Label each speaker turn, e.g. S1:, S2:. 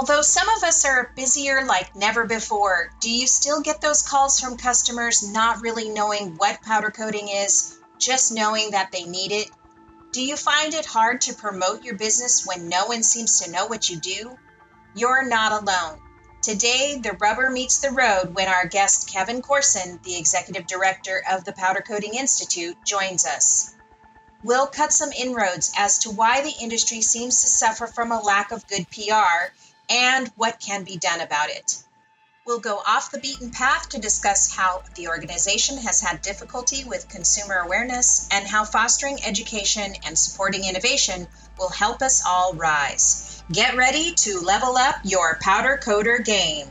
S1: Although some of us are busier like never before, do you still get those calls from customers not really knowing what powder coating is, just knowing that they need it? Do you find it hard to promote your business when no one seems to know what you do? You're not alone. Today, the rubber meets the road when our guest Kevin Corson, the executive director of the Powder Coating Institute, joins us. We'll cut some inroads as to why the industry seems to suffer from a lack of good PR and what can be done about it. We'll go off the beaten path to discuss how the organization has had difficulty with consumer awareness and how fostering education and supporting innovation will help us all rise. Get ready to level up your powder coater game.